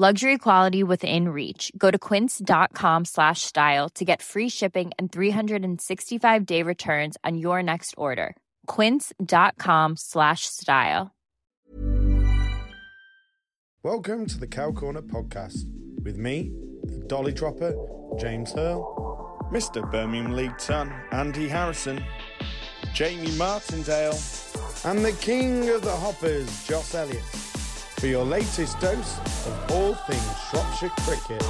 Luxury quality within reach. Go to quince.com slash style to get free shipping and 365 day returns on your next order. Quince.com slash style. Welcome to the Cow Corner podcast with me, the Dolly Dropper, James Hurl, Mr. Birmingham League Ton, Andy Harrison, Jamie Martindale, and the King of the Hoppers, Joss Elliott, for your latest dose of all things Shropshire cricket.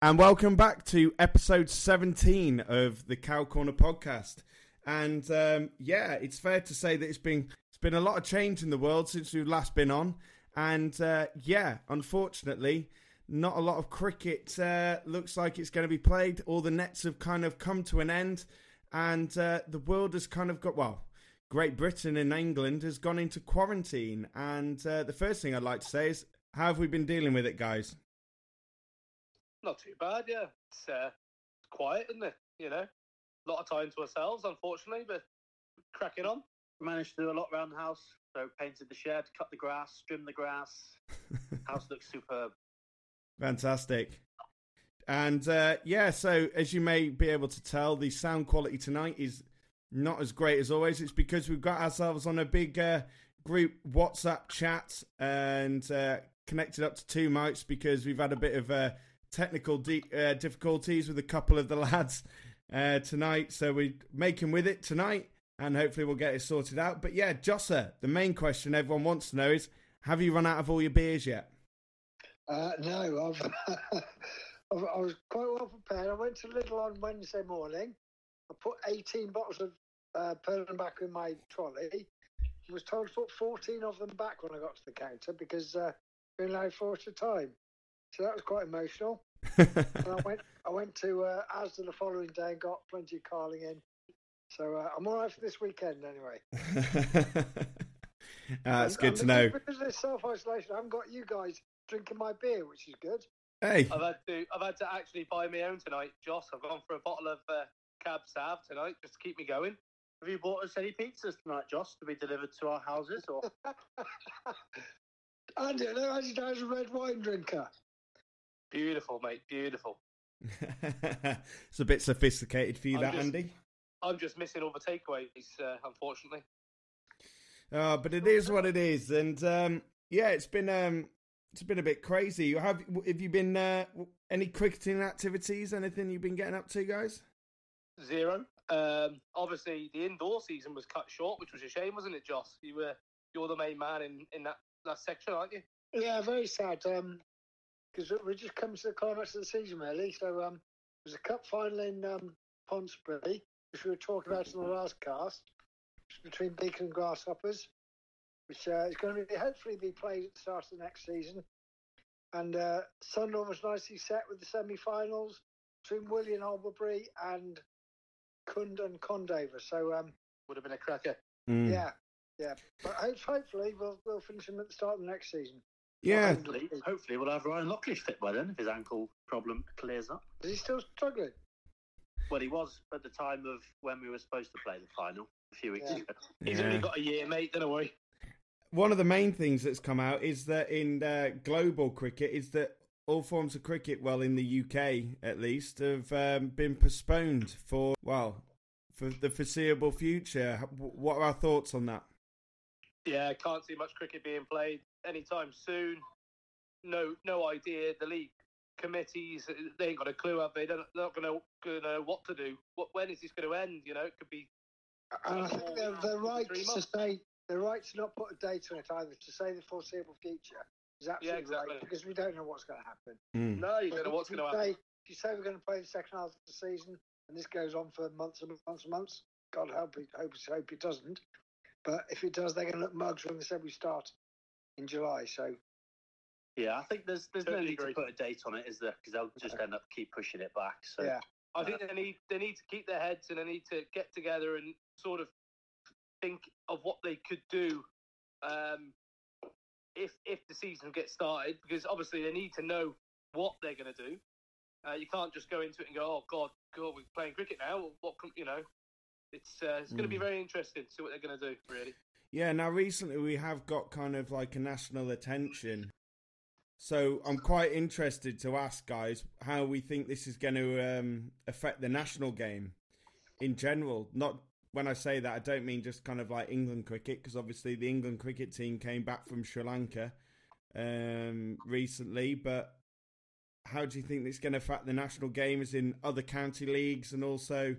And welcome back to episode 17 of the Cow Corner podcast. And um, yeah, it's fair to say that it's been it's been a lot of change in the world since we've last been on. And uh, yeah, unfortunately, not a lot of cricket uh, looks like it's going to be played. All the nets have kind of come to an end, and uh, the world has kind of got well. Great Britain and England has gone into quarantine, and uh, the first thing I'd like to say is, how have we been dealing with it, guys? Not too bad, yeah. It's uh, quiet, isn't it? You know, a lot of time to ourselves, unfortunately, but cracking on. Managed to do a lot around the house. So painted the shed, cut the grass, trimmed the grass. house looks superb. Fantastic. And uh, yeah, so as you may be able to tell, the sound quality tonight is not as great as always. It's because we've got ourselves on a big uh, group WhatsApp chat and uh, connected up to two mics because we've had a bit of uh, technical de- uh, difficulties with a couple of the lads uh, tonight. So we're making with it tonight and hopefully we'll get it sorted out. But yeah, Josser, the main question everyone wants to know is have you run out of all your beers yet? Uh, no, I've, I've, I was quite well prepared. I went to Lidl on Wednesday morning. I put 18 bottles of uh, back in my trolley. I was told to put 14 of them back when I got to the counter because uh, we allowed four at a time. So that was quite emotional. and I went, I went to uh, Asda the following day and got plenty of carling in. So uh, I'm all right for this weekend anyway. Uh, that's good and to know. Because of this self isolation, I haven't got you guys drinking my beer, which is good. Hey, I've had to I've had to actually buy my own tonight, Joss. I've gone for a bottle of uh, Cab Sav tonight just to keep me going. Have you bought us any pizzas tonight, Joss, to be delivered to our houses? Or Andy, I know Andy Dow's a red wine drinker. beautiful, mate, beautiful. it's a bit sophisticated for you, I'm that just- Andy. I'm just missing all the takeaways, uh, unfortunately. Uh, but it is what it is, and um, yeah, it's been um, it's been a bit crazy. Have have you been uh, any cricketing activities? Anything you've been getting up to, guys? Zero. Um, obviously, the indoor season was cut short, which was a shame, wasn't it, Joss? You were you're the main man in, in that, that section, aren't you? Yeah, very sad. Um, because we're just coming to the climax of the season, really. So um, there's a cup final in um, Pontesbury, which we were talking about in the last cast, between Beacon and Grasshoppers, which uh, is going to be hopefully be played at the start of the next season. And uh, Sunderland was nicely set with the semi-finals between William Albury and Kund and Condover. So um, Would have been a cracker. Mm. yeah, yeah. But hopefully we'll we'll finish them at the start of the next season. Yeah. Hopefully, hopefully we'll have Ryan Lockley fit by then if his ankle problem clears up. Is he still struggling? Well, he was at the time of when we were supposed to play the final a few weeks Yeah. ago. He's only got a year, mate. Don't worry. One of the main things that's come out is that in uh, global cricket is that all forms of cricket, well, in the UK at least, have um, been postponed for well for the foreseeable future. What are our thoughts on that? Yeah, I can't see much cricket being played anytime soon. No, no idea. The league committees, they ain't got a clue, have they? They're not going to know what to do. What, when is this going to end? You know, it could be. And I think they're, they're right to say they're right to not put a date on it either. To say the foreseeable future is absolutely exactly. right because we don't know what's going to happen. Mm. No, you don't know what's going to happen. say- If you say we're going to play the second half of the season and this goes on for months and months and months, God help it, hope, hope it doesn't. But if it does, they're going to look mugs when they said we start in July. So Yeah, I think there's there's Totally no need agree. to put a date on it, is there? Because they'll just end up keep pushing it back. So yeah, I think they need they need to keep their heads and they need to get together and sort of think of what they could do um, if if the season gets started because obviously they need to know what they're going to do. Uh, you can't just go into it and go, "Oh God, God, we're playing cricket now." What can, you know? It's uh, it's going to be Mm. very interesting to see what they're going to do. Really. Yeah, now recently we have got kind of like a national attention. So I'm quite interested to ask guys how we think this is going to um, affect the national game in general. Not when I say that, I don't mean just kind of like England cricket, because obviously the England cricket team came back from Sri Lanka um, recently. But how do you think it's going to affect the national game, as in other county leagues and also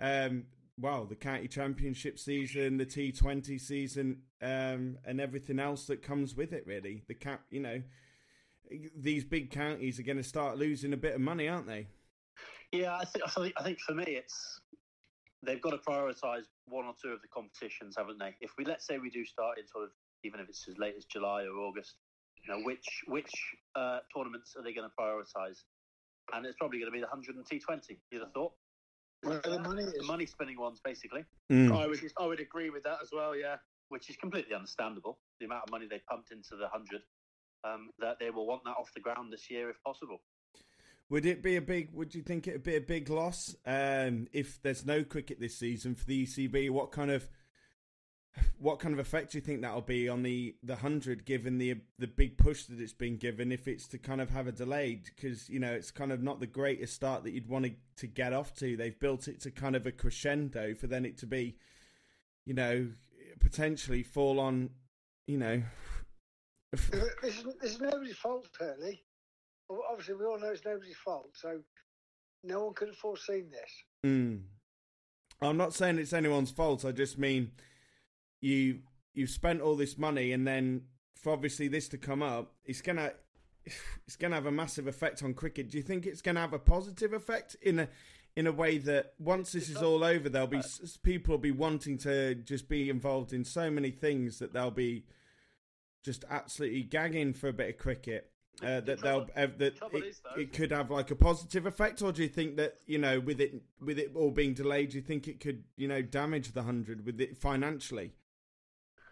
um, well, the county championship season, the T Twenty season, um, and everything else that comes with it. Really, the cap, you know, these big counties are going to start losing a bit of money, aren't they? Yeah, I think I think for me it's they've got to prioritise one or two of the competitions, haven't they? If we let's say we do start in sort of even if it's as late as July or August, you know, which which uh, tournaments are they going to prioritise? And it's probably going to be the hundred and T Twenty. You'd have thought. where the money The money spinning ones, basically, I would I would agree with that as well. Yeah. which is completely understandable. The amount of money they pumped into the hundred, um, that they will want that off the ground this year if possible. Would it be a big? Would you think it'd be a big loss um, if there's no cricket this season for the ECB? What kind of what kind of effect do you think that'll be on the the hundred, given the the big push that it's been given? If it's to kind of have a delayed, because you know it's kind of not the greatest start that you'd want to get off to. They've built it to kind of a crescendo for then it to be, you know, potentially fall on, you know. This is, this nobody's fault, Hurley. Obviously, we all know it's nobody's fault, so no one could have foreseen this. Mm. I'm not saying it's anyone's fault. I just mean you you've spent all this money, and then for obviously this to come up, it's gonna it's gonna have a massive effect on cricket. Do you think it's gonna have a positive effect in a in a way that once this is all over, there'll be people will be wanting to just be involved in so many things that they'll be just absolutely gagging for a bit of cricket. Uh, that trouble- they'll uh, that trouble it, is, it could have like a positive effect, or do you think that you know with it with it all being delayed, do you think it could you know damage the hundred with it financially?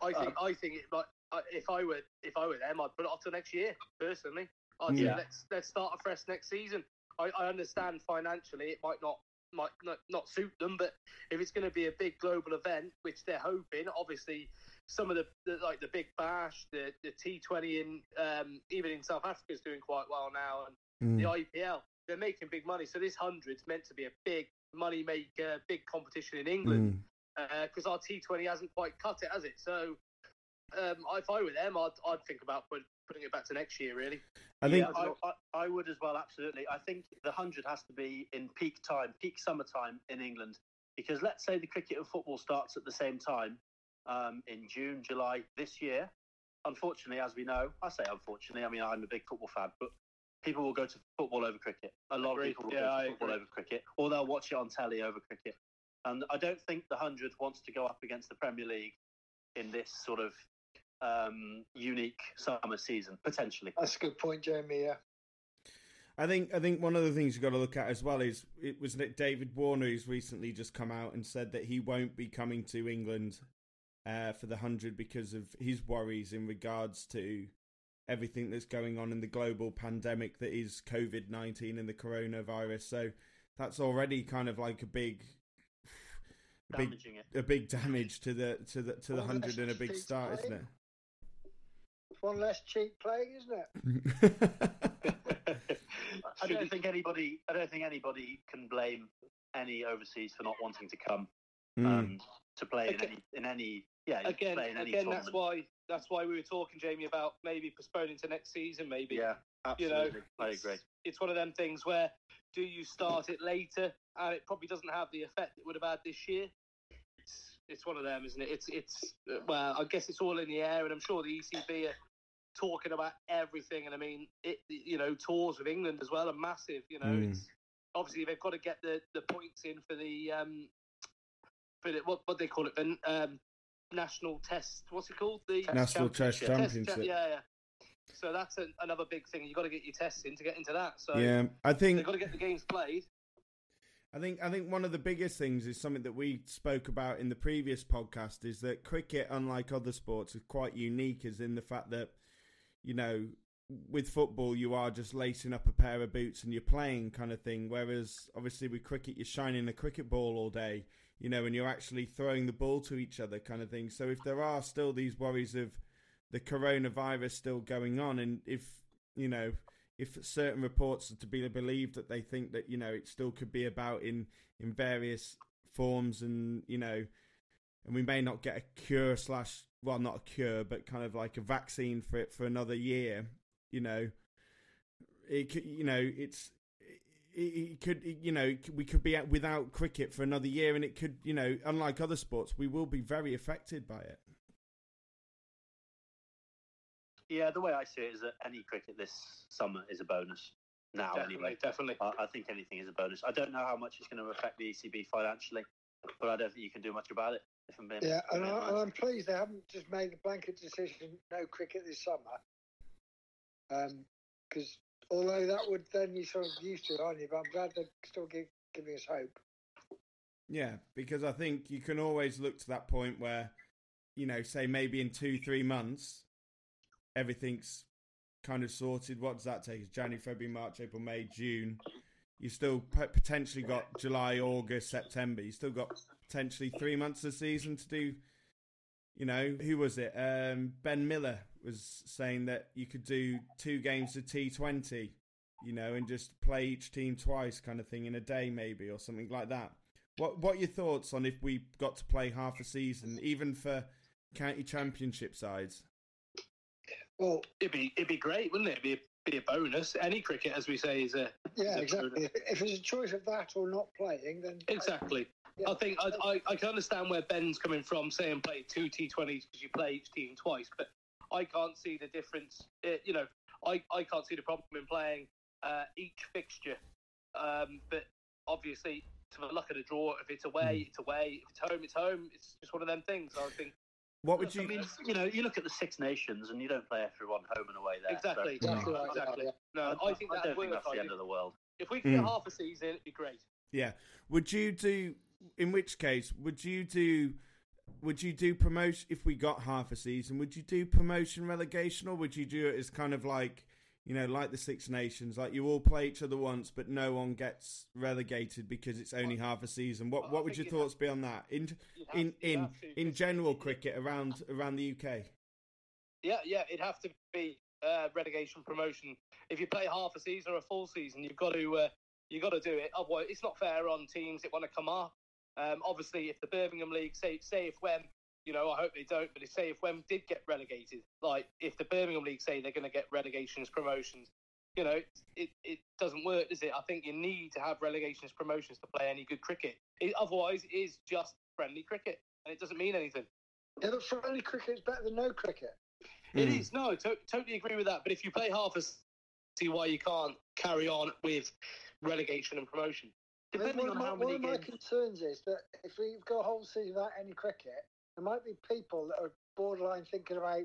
I think I think it like I- if I were if I were them, I'd put it off to next year. Personally, I'd say Yeah. let's let's start afresh next season. I, I understand financially it might not might not, not suit them, but if it's going to be a big global event, which they're hoping, obviously some of the, the like the Big Bash, the the T Twenty in um, even in South Africa is doing quite well now, and the IPL they're making big money. So this hundred's meant to be a big money maker, big competition in England Mm. because our T20 hasn't quite cut it, has it? So um, if I were them, I'd, I'd think about put, putting it back to next year, really. I think Yeah, I, I, I would as well, absolutely. I think the 100 has to be in peak time, peak summertime in England. Because let's say the cricket and football starts at the same time um, in June, July this year. Unfortunately, as we know, I say unfortunately, I mean, I'm a big football fan, but people will go to football over cricket. A lot Agreed. of people will Yeah, go to I football agree. over cricket, or they'll watch it on telly over cricket. And I don't think the 100 wants to go up against the Premier League in this sort of um, unique summer season, potentially. That's a good point, Jamie. Yeah. I think I think one of the things you've got to look at as well is it was David Warner who's recently just come out and said that he won't be coming to England uh, for the hundred because of his worries in regards to everything that's going on in the global pandemic that is COVID nineteen and the coronavirus. So that's already kind of like a big, a big, it. a big damage to the to the to the hundred and a big start, isn't it? It's one less cheap playing, isn't it? I don't think anybody. I don't think anybody can blame any overseas for not wanting to come Mm. um, to play in any in any. Yeah, again, play in any again, that's tournament. why that's why we were talking, Jamie, about maybe postponing to next season. Maybe Yeah, you know, absolutely. I agree. It's one of them things where do you start it later, and it probably doesn't have the effect it would have had this year. It's, it's one of them, isn't it? It's it's well, I guess it's all in the air, and I'm sure the ECB are talking about everything. And I mean, it you know, tours with England as well are massive. You know, Mm. it's obviously they've got to get the, the points in for the um for the, what what they call it the um national test. What's it called? The National Test cha- Championship. yeah, yeah. So that's a, another big thing. You've got to get your tests in to get into that. So yeah, I think they've got to get the games played. I think I think one of the biggest things is something that we spoke about in the previous podcast is that cricket, unlike other sports, is quite unique. Is in the fact that you know with football you are just lacing up a pair of boots and you're playing kind of thing. Whereas obviously with cricket you're shining a cricket ball all day, you know, and you're actually throwing the ball to each other kind of thing. So if there are still these worries of the coronavirus still going on, and if you know if certain reports are to be believed that they think that you know it still could be about in in various forms and you know and we may not get a cure slash well not a cure but kind of like a vaccine for it for another year you know it you know it's it, it could you know we could be out without cricket for another year and it could you know unlike other sports we will be very affected by it Yeah, the way I see it is that any cricket this summer is a bonus. Now, Definitely, anyway, definitely. I, I think anything is a bonus. I don't know how much it's going to affect the ECB financially, but I don't think you can do much about it. If I'm being, Yeah, if I'm and, I, and i'm pleased they haven't just made a blanket decision no cricket this summer. Um, because although that would then you sort of used to, it, aren't you? But I'm glad they're still give, giving us hope. Yeah, because I think you can always look to that point where, you know, say maybe in two, three months, everything's kind of sorted. What does that take? January, February, March, April, May, June. You still potentially got July, August, September. You still got potentially three months of season to do. You know, who was it? Um, ben Miller was saying that you could do two games of T20, you know, and just play each team twice, kind of thing, in a day, maybe, or something like that. What What are your thoughts on if we got to play half a season, even for county championship sides? Well, It'd be it'd be great, wouldn't it? It'd be a, be a bonus. Any cricket, as we say, is a yeah, is a exactly. bonus. If, if it's a choice of that or not playing, then Exactly. Yeah. I think I, I, I can understand where Ben's coming from, saying play two T20s because you play each team twice, but I can't see the difference. Uh, you know, I, I can't see the problem in playing uh, each fixture. Um, but obviously, to the luck of the draw, if it's away, it's away. If it's home, it's home. It's just one of them things. I think What would you? I mean, you know, you look at the Six Nations and you don't play everyone home and away there. exactly, So, Exactly right, exactly. No, I, I think I that'd don't think that's the end of the world. If we could get Mm. half a season, it'd be great. Yeah. Would you do? In which case, would you do? Would you do promotion if we got half a season? Would you do promotion relegation, or would you do it as kind of like you know, like the Six Nations, like you all play each other once, but no one gets relegated because it's only half a season? What Well, What would your thoughts be on that in have- in in in general cricket around around the UK? Yeah, yeah, it'd have to be uh, relegation promotion. If you play half a season or a full season, you've got to uh, you got to do it. Otherwise, it's not fair on teams that want to come up. Um, obviously, if the Birmingham League say say if when you know, I hope they don't, but if say if when did get relegated, like if the Birmingham League say they're going to get relegations promotions, you know, it, it doesn't work, does it? I think you need to have relegations promotions to play any good cricket. It, otherwise, it is just friendly cricket, and it doesn't mean anything. yeah, but friendly cricket is better than no cricket. It Mm. is no, to- totally agree with that. But if you play half a s- see why you can't carry on with relegation and promotion. I think Depending one, on of how my, one many of my concerns is that if we've got a whole season without any cricket, there might be people that are borderline thinking about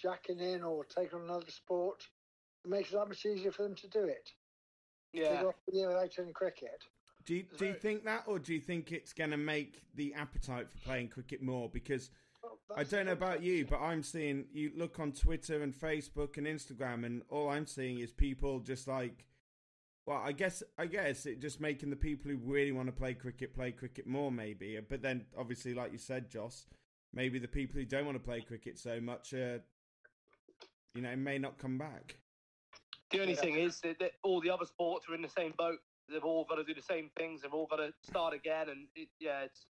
jacking in or taking on another sport. It makes it that much easier for them to do it. Yeah, off the year without any cricket. Do you, do you think that, or do you think it's going to make the appetite for playing cricket more? Because Well, I don't know about you, but I'm seeing you look on Twitter and Facebook and Instagram, and all I'm seeing is people just like, well, I guess, I guess it just making the people who really want to play cricket play cricket more, maybe. But then, obviously, like you said, Joss, maybe the people who don't want to play cricket so much, uh, you know, may not come back. The only thing is that, that all the other sports are in the same boat. They've all got to do the same things. They've all got to start again, and it, yeah, it's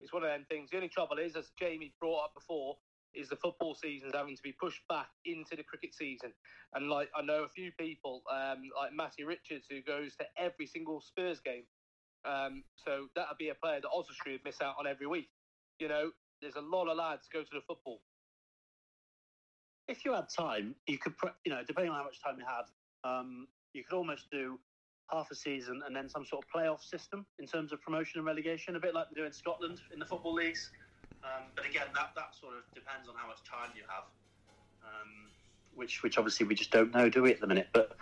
it's one of them things. The only trouble is, as Jamie brought up before, is the football season is having to be pushed back into the cricket season. And like I know a few people, um, like Matty Richards, who goes to every single Spurs game. Um, so that would be a player that Oswestry would miss out on every week. You know, there's a lot of lads go to the football. If you had time, you could, you know, depending on how much time you had, um, you could almost do half a season and then some sort of playoff system in terms of promotion and relegation, a bit like they do in Scotland in the football leagues. Um, but again, that, that sort of depends on how much time you have, um, which which obviously we just don't know, do we, at the minute? But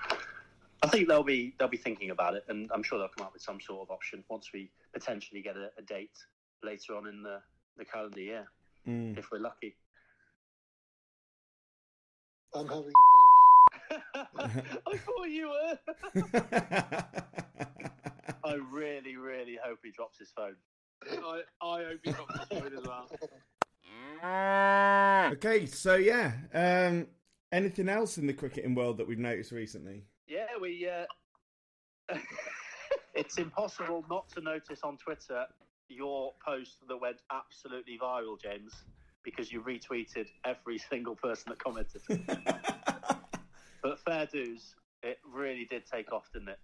I think they'll be they'll be thinking about it, and I'm sure they'll come up with some sort of option once we potentially get a, a date later on in the, the calendar year, Mm. if we're lucky. I'm having I thought you were. I really, really hope he drops his phone. I, I hope he drops his as well. okay, so yeah, um, anything else in the cricketing world that we've noticed recently? Yeah, we. Uh... It's impossible not to notice on Twitter your post that went absolutely viral, James, because you retweeted every single person that commented. but fair dues, it really did take off, didn't it?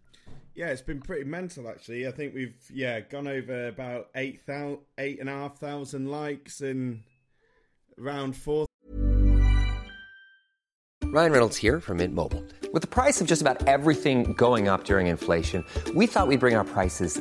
Yeah, it's been pretty mental actually. I think we've yeah gone over about eight thousand, eight and a half thousand likes in round four. Ryan Reynolds here from Mint Mobile. With the price of just about everything going up during inflation, we thought we'd bring our prices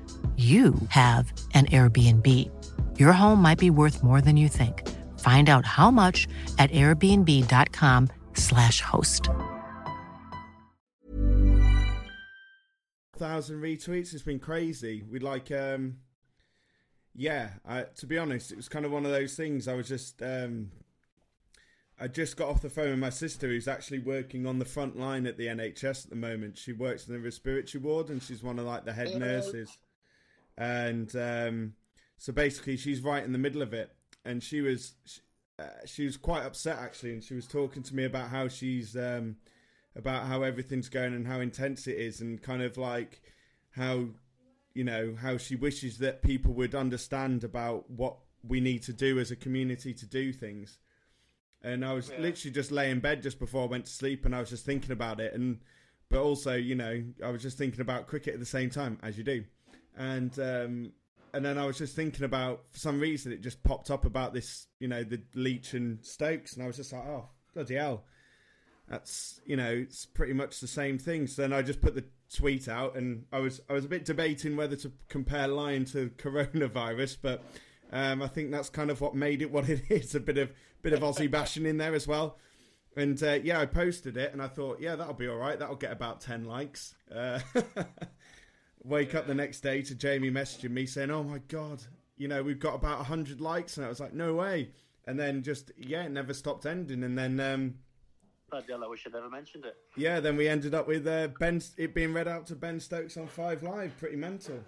you have an Airbnb. Your home might be worth more than you think. Find out how much at airbnb.com/slash host. thousand retweets. It's been crazy. We like, um, yeah. I, to be honest, it was kind of one of those things. I was just, um, I just got off the phone with my sister, who's actually working on the front line at the NHS at the moment. She works in the respiratory ward, and she's one of like the head Hello. nurses. And um, so basically, she's right in the middle of it, and she was. Uh, she was quite upset actually, and she was talking to me about how she's um, about how everything's going and how intense it is, and kind of like how you know how she wishes that people would understand about what we need to do as a community to do things. And I was Yeah. literally just laying in bed just before I went to sleep, and I was just thinking about it, and but also you know I was just thinking about cricket at the same time as you do, and um, and then I was just thinking about for some reason it just popped up about this you know the Leach and Stokes, and I was just like oh bloody hell that's you know it's pretty much the same thing. So then I just put the tweet out, and I was I was a bit debating whether to compare Lyon to coronavirus, but um, I think that's kind of what made it what it is. A bit of bit of Aussie bashing in there as well. And uh, yeah, I posted it, and I thought, yeah, that'll be all right. That'll get about ten likes. Uh, wake up the next day to Jamie messaging me saying, "Oh my god, you know we've got about hundred likes," and I was like, "No way!" And then just yeah, it never stopped ending, and then. Um, Bloody hell, I wish I'd never mentioned it. yeah, then we ended up with uh, Ben it being read out to Ben Stokes on Five Live. Pretty mental.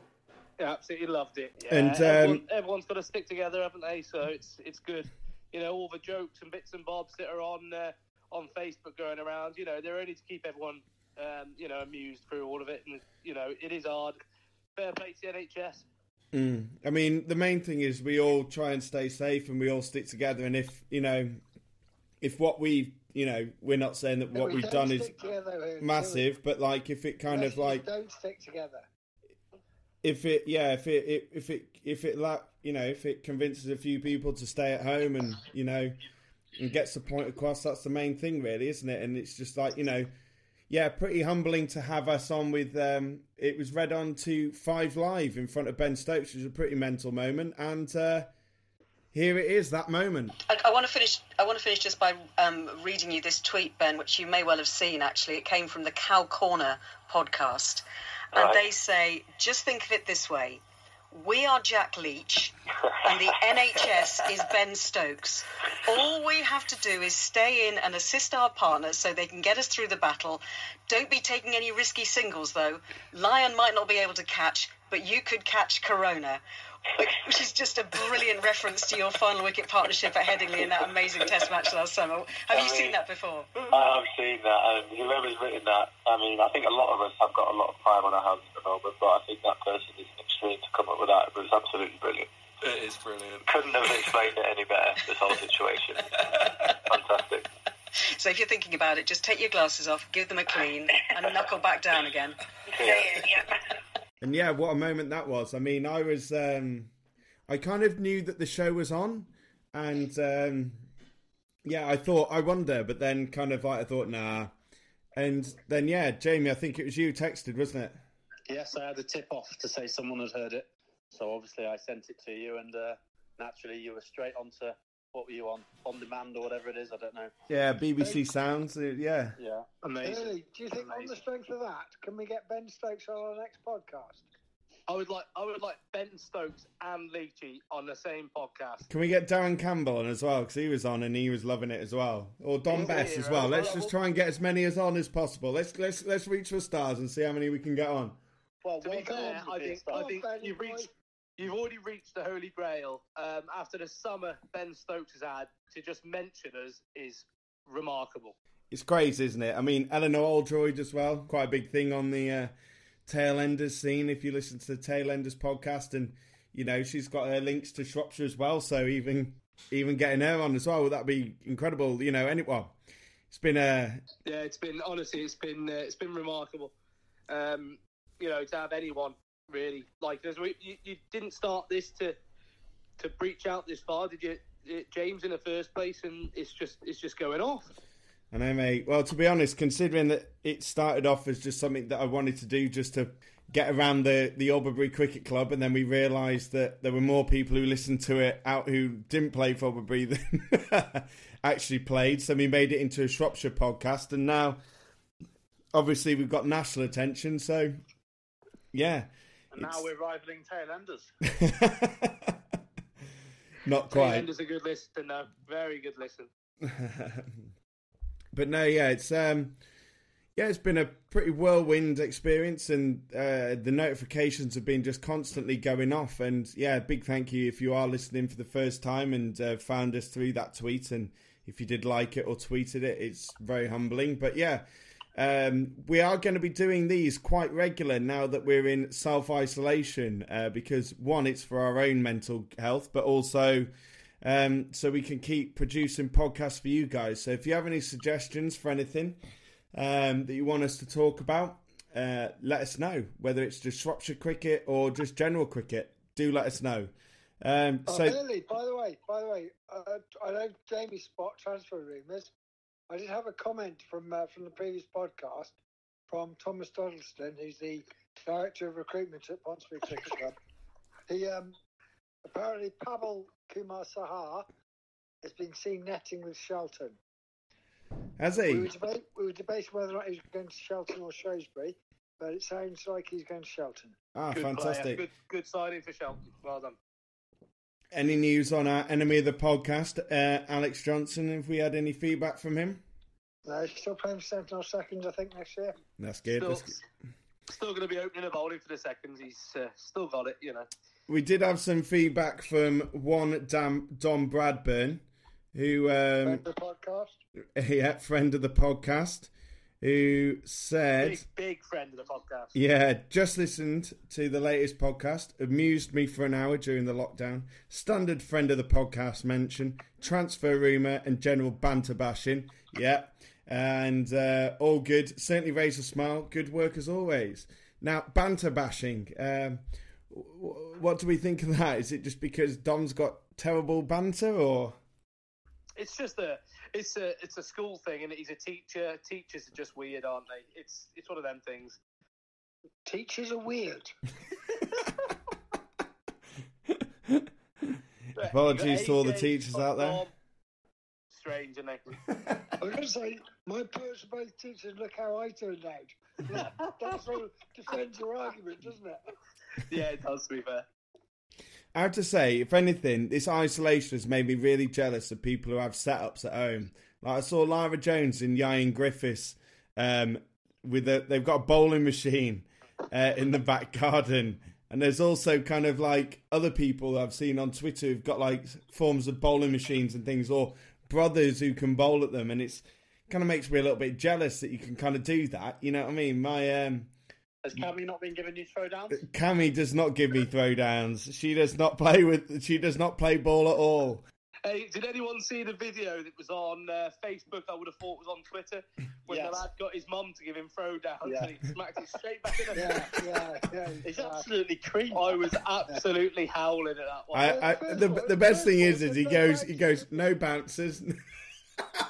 Yeah, absolutely loved it. Yeah. And, um, everyone, everyone's got to stick together, haven't they? So it's it's good. You know, all the jokes and bits and bobs that are on uh, on Facebook going around. You know, they're only to keep everyone um, you know, amused through all of it, and you know, it is hard. Fair play to the NHS. Mm. I mean, the main thing is we all try and stay safe and we all stick together. And if you know, if what we, you know, we're not saying that what we we've done is together, massive, but like if it kind of like don't stick together. if it yeah if it, it if it if it la you know if it convinces a few people to stay at home and you know and gets the point across that's the main thing really isn't it and it's just like you know yeah pretty humbling to have us on with um it was read on to five live in front of ben stokes which was a pretty mental moment and uh here it is that moment I, I want to finish. I want to finish just by um, reading you this tweet, Ben, which you may well have seen. Actually, it came from the Cow Corner podcast, and Right. they say, "Just think of it this way: we are Jack Leach, and the NHS is Ben Stokes. All we have to do is stay in and assist our partners so they can get us through the battle. Don't be taking any risky singles, though. Lyon might not be able to catch, but you could catch Corona." Which is just a brilliant reference to your final wicket partnership at Headingley in that amazing Test match last summer. Have you seen that before? I have seen that, and whoever's written that, I mean, I think a lot of us have got a lot of pride on our hands at the moment, but I think that person is extreme to come up with that. It was absolutely brilliant. It is brilliant. Couldn't have explained it any better, this whole situation. Fantastic. So if you're thinking about it, just take your glasses off, give them a clean, and knuckle back down again. And yeah, what a moment that was. I mean, I was, um, I kind of knew that the show was on, and um, yeah, I thought, I wonder, but then kind of like, I thought, nah. And then, yeah, Jamie, I think it was you texted, wasn't it? Yes, I had a tip off to say someone had heard it. So obviously I sent it to you, and uh, naturally you were straight onto what were you on? On demand or whatever it is, I don't know. Yeah, BBC Sounds, yeah. Yeah, amazing. Really, do you think on the strength of that, can we get Ben Stokes on our next podcast? I would like, I would like Ben Stokes and Leachy on the same podcast. Can we get Darren Campbell on as well? Because he was on and he was loving it as well. Or Dom Yeah, Bess as well. Let's just try and get as many as on as possible. Let's let's let's reach for stars and see how many we can get on. Well, to be fair, I think, I oh, think you've reached, you've already reached the holy grail. Um, after the summer Ben Stokes has had, to just mention us is remarkable. It's crazy, isn't it? I mean, Eleanor Oldroyd as well, quite a big thing on the uh, Tailenders scene. If you listen to the Tailenders podcast, and you know she's got her links to Shropshire as well, so even even getting her on as well, that would that be incredible? You know, any well, it's been a Yeah, it's been honestly, it's been uh, it's been remarkable. Um, you know, to have anyone really like there's you, you didn't start this to to breach out this far, did you, uh, James? In the first place, and it's just it's just going off. And I know, mate. Well, to be honest, considering that it started off as just something that I wanted to do just to get around the, the Albury Cricket Club, and then we realised that there were more people who listened to it out who didn't play for Albury than actually played. So we made it into a Shropshire podcast, and now obviously we've got national attention. So yeah, And now we're rivaling Tailenders. not quite. Tailenders a good listen, though. Very good listen. but no, yeah, it's um, yeah, it's been a pretty whirlwind experience, and uh, the notifications have been just constantly going off. And yeah, big thank you if you are listening for the first time and uh, found us through that tweet, and if you did like it or tweeted it, it's very humbling. But yeah. Um, we are going to be doing these quite regular now that we're in self isolation uh, because one, it's for our own mental health, but also um, so we can keep producing podcasts for you guys. So if you have any suggestions for anything um, that you want us to talk about, uh, let us know. Whether it's just Shropshire cricket or just general cricket, do let us know. Um, Oh, so by the way, by the way, uh, I know Jamie spot transfer rumours. I did have a comment from uh, from the previous podcast from Thomas Doddleston, who's the director of recruitment at Ponsonby Cricket Club. He um, apparently Pavel Kumar Sahar has been seen netting with Shelton. has We he? were, debate, we were debating whether or not he was going to Shelton or Shrewsbury, but it sounds like he's going to Shelton. Ah, good fantastic. Player. Good, good signing for Shelton. Well done. Any news on our enemy of the podcast, uh, Alex Johnson? If we had any feedback from him, No, he's still playing for Sentinel seconds, I think, next year. that's good. Still, That's good. still going to be opening a bowling for the seconds. He's uh, still got it, you know. We did have some feedback from one Dam, Dom Bradburn, who um, Friend of the podcast. yeah, friend of the podcast, who said, Big, big friend of the podcast. Yeah, just listened to the latest podcast. Amused me for an hour during the lockdown. Standard friend of the podcast mention. Transfer rumour and general banter bashing. Yeah. And uh, all good. Certainly raised a smile. Good work as always. Now, banter bashing. Um, what do we think of that? Is it just because Dom's got terrible banter or. It's just a, it's a, it's a school thing, and he's a teacher. Teachers are just weird, aren't they? It's, it's one of them things. Teachers are weird. Apologies to all the teachers out there. Strange, isn't it? I was going to say, my parents are both teachers. Look how I turned out. That sort of defends your argument, doesn't it? yeah, it does. To be fair. I have to say, if anything, this isolation has made me really jealous of people who have setups at home. Like I saw Lara Jones and Ian Griffiths um, with a, they've got a bowling machine uh, in the back garden, and there's also kind of like other people I've seen on Twitter who've got like forms of bowling machines and things, or brothers who can bowl at them, and it's kind of makes me a little bit jealous that you can kind of do that. You know what I mean? My um, Has Cammy not been giving you throwdowns? Cammy does not give me throwdowns. She does not play with. She does not play ball at all. Hey, did anyone see the video that was on uh, Facebook? I would have thought was on Twitter when Yes. the lad got his mum to give him throwdowns Yeah. and he smacked it straight back in the Yeah, yeah, yeah. It's absolutely creepy. I was absolutely howling at that one. I, I, the the best thing is, is he goes, he goes, no bouncers.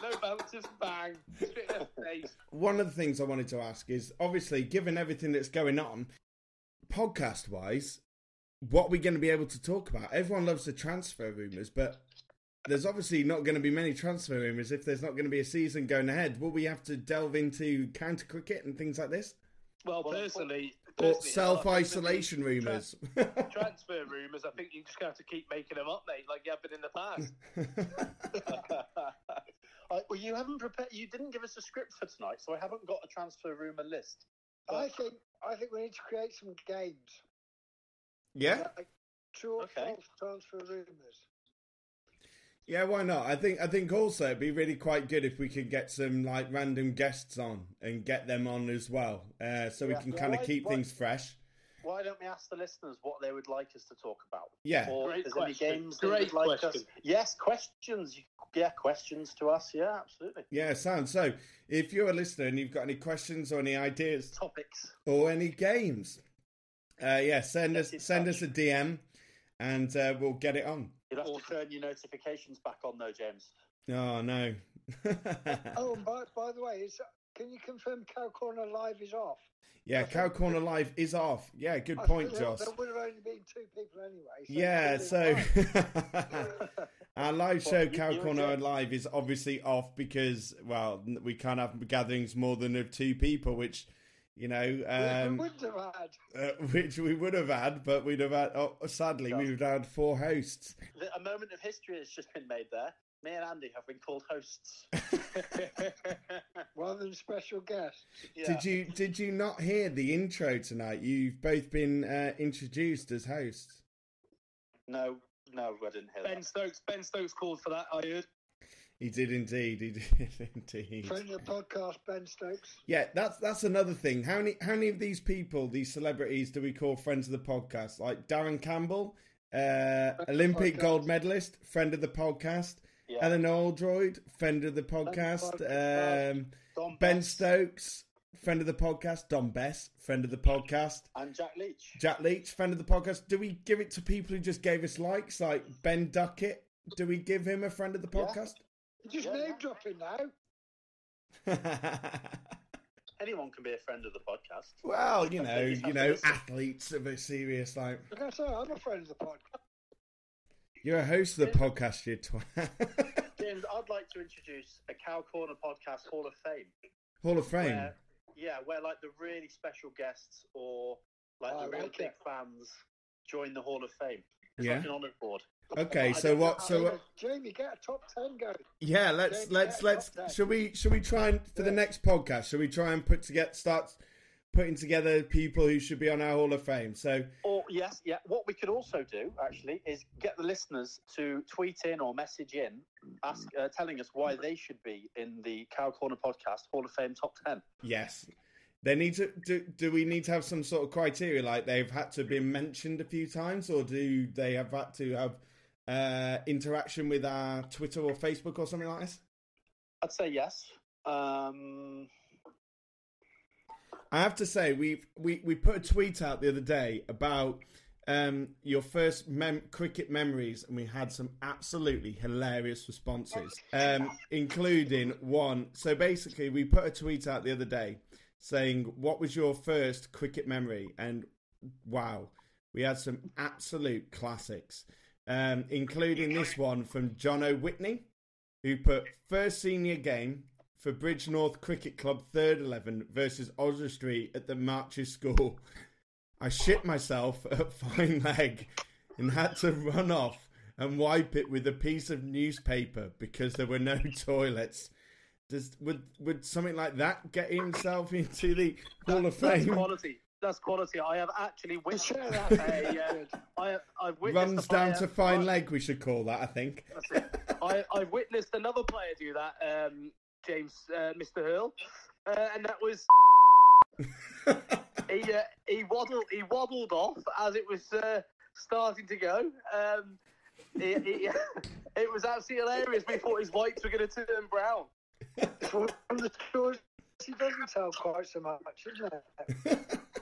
no bounces, bang, straight in the face. One of the things I wanted to ask is, obviously, given everything that's going on, podcast wise, what are we going to be able to talk about? Everyone loves the transfer rumours, but there's obviously not going to be many transfer rumours if there's not going to be a season going ahead. Will we have to delve into counter cricket and things like this? Well, personally, Or self isolation rumours? the tra- transfer rumours. I think you just have to keep making them up, mate, like you have been in the past. I, well, you haven't prepared. You didn't give us a script for tonight, so I haven't got a transfer rumor list. I think I think we need to create some games. yeah? Like true or Okay. false transfer rumours. Yeah, why not? I think I think also it'd be really quite good if we could get some like random guests on and get them on as well, uh, so we can Yeah, kind of keep why- things fresh. Why don't we ask the listeners what they would like us to talk about? Yeah. Or Great if there's any question. games they Great would like question. us. Yes, questions. You- Yeah, questions to us. Yeah, absolutely. Yeah, sounds so. If you're a listener and you've got any questions or any ideas Topics. or any games, uh, yeah, send us send touch. us a DM and uh, we'll get it on. You'll have to turn your notifications back on, though, James. Oh no. Oh, and by, by the way, is, can you confirm Cow Corner Live is off? yeah, Cow Corner Live is off. Yeah, good I point, Josh. there- would have only been two people anyway. So Yeah, so would've been fine. our live show you- Cow you Corner Live is obviously off because well we can't have gatherings more than of two people, which you know um, we wouldn't have had. uh, which we would have had, but we'd have had. Oh, sadly, Yeah. we would have had four hosts. A moment of history has just been made there. Me and Andy have been called hosts. rather than special guests. Yeah. Did you did you not hear the intro tonight? You've both been uh, introduced as hosts. No, no, I didn't hear ben that. Stokes, Ben Stokes called for that. I heard. He did indeed. He did indeed. Friend of the podcast, Ben Stokes. Yeah, that's that's another thing. How many how many of these people, these celebrities, do we call friends of the podcast? Like Darren Campbell, uh, Olympic gold medalist, friend of the podcast. Yeah. Eleanor Oldroyd, friend of the podcast. Um, ben Best Stokes, friend of the podcast. Dom Bess, friend of the podcast. and Jack Leach. Jack Leach, friend of the podcast. Do we give it to people who just gave us likes, like Ben Duckett? Do we give him a friend of the podcast? You're just Yeah, name yeah. dropping now. Anyone can be a friend of the podcast. well, you know, you know, athletes of a serious like. Like I say, I'm a friend of the podcast. You're a host of the podcast, you twat. James, I'd like to introduce a Cow Corner podcast Hall of Fame. Hall of Fame. Where, yeah, where like the really special guests or like oh, I the real like big it. fans join the Hall of Fame. It's Yeah. like an honour board. Okay, I so what? So what? Jamie, get a top ten going. Yeah, let's James, let's let's. Shall we shall we try and for the next podcast? Shall we try and put together start putting together people who should be on our Hall of Fame. So, or yes, yeah. What we could also do actually is get the listeners to tweet in or message in, ask, uh, telling us why they should be in the Cow Corner podcast Hall of Fame top ten. Yes, they need to. Do, do we need to have some sort of criteria, like they've had to be mentioned a few times, or do they have had to have uh, interaction with our Twitter or Facebook or something like this? I'd say yes. Um... I have to say we we we put a tweet out the other day about um, your first mem- cricket memories, and we had some absolutely hilarious responses, um, including one. So basically, we put a tweet out the other day saying, "What was your first cricket memory?" And wow, we had some absolute classics, um, including this one from John O'Whitney, who put first senior game for Bridgnorth Cricket Club third 11 versus Oswestry at the Marches School. I shit myself at fine leg and had to run off and wipe it with a piece of newspaper because there were no toilets. Does would would something like that get himself into the Hall of Fame? That's quality. That's quality. I have actually witnessed a. Uh, I have, I've witnessed Runs a player, down to fine leg. We should call that. I think. I, I've witnessed another player do that, um, James, uh, Mr. Hurl, uh, and that was he uh, he waddled he waddled off as it was uh, starting to go. Um, he, he, it was absolutely hilarious. We thought his whites were going to turn brown. From the stories he doesn't tell quite so much, isn't it?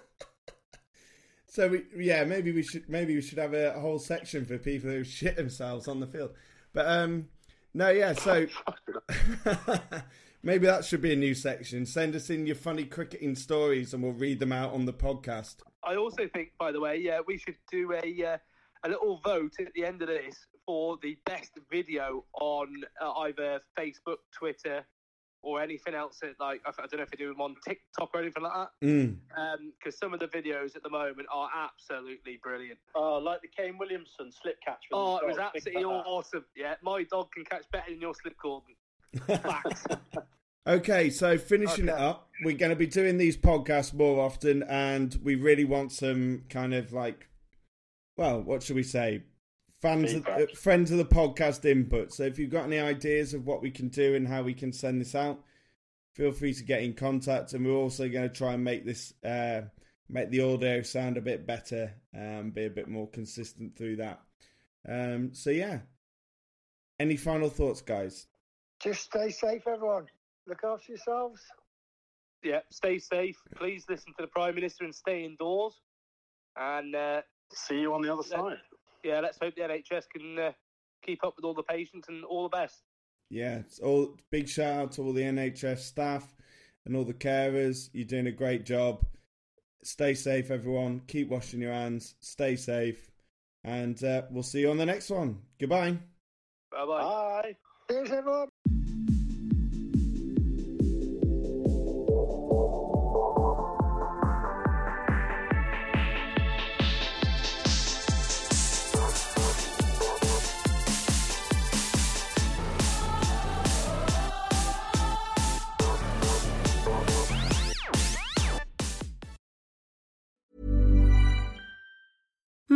So we, yeah, maybe we should maybe we should have a, whole section for people who shit themselves on the field. But um, no, yeah. So maybe that should be a new section. Send us in your funny cricketing stories, and we'll read them out on the podcast. I also think, by the way, yeah, we should do a uh, a little vote at the end of this for the best video on uh, either Facebook, Twitter, or anything else. That, like I don't know if they do them on TikTok or anything like that. Mm. Because some of the videos at the moment are absolutely brilliant. Oh, like the Kane Williamson slip catch. Oh, it was absolutely fat ass. awesome. Yeah, my dog can catch better than your slip cordon. Facts. Okay, so finishing it up, we're going to be doing these podcasts more often, and we really want some kind of like, well, what should we say? Fans, of, uh, friends of the podcast input. So if you've got any ideas of what we can do and how we can send this out, feel free to get in contact. And we're also going to try and make this, uh, make the audio sound a bit better, and be a bit more consistent through that. Um, so yeah, any final thoughts, guys? Just stay safe, everyone. Look after yourselves. yeah, stay safe. Please listen to the Prime Minister and stay indoors. And uh, see you on the other side. Yeah, let's hope the NHS can uh, keep up with all the patients and all the best. Yeah, it's all big shout out to all the NHS staff and all the carers. You're doing a great job. Stay safe, everyone. Keep washing your hands. Stay safe, and uh, we'll see you on the next one. Goodbye. Bye bye. Bye. Cheers, everyone.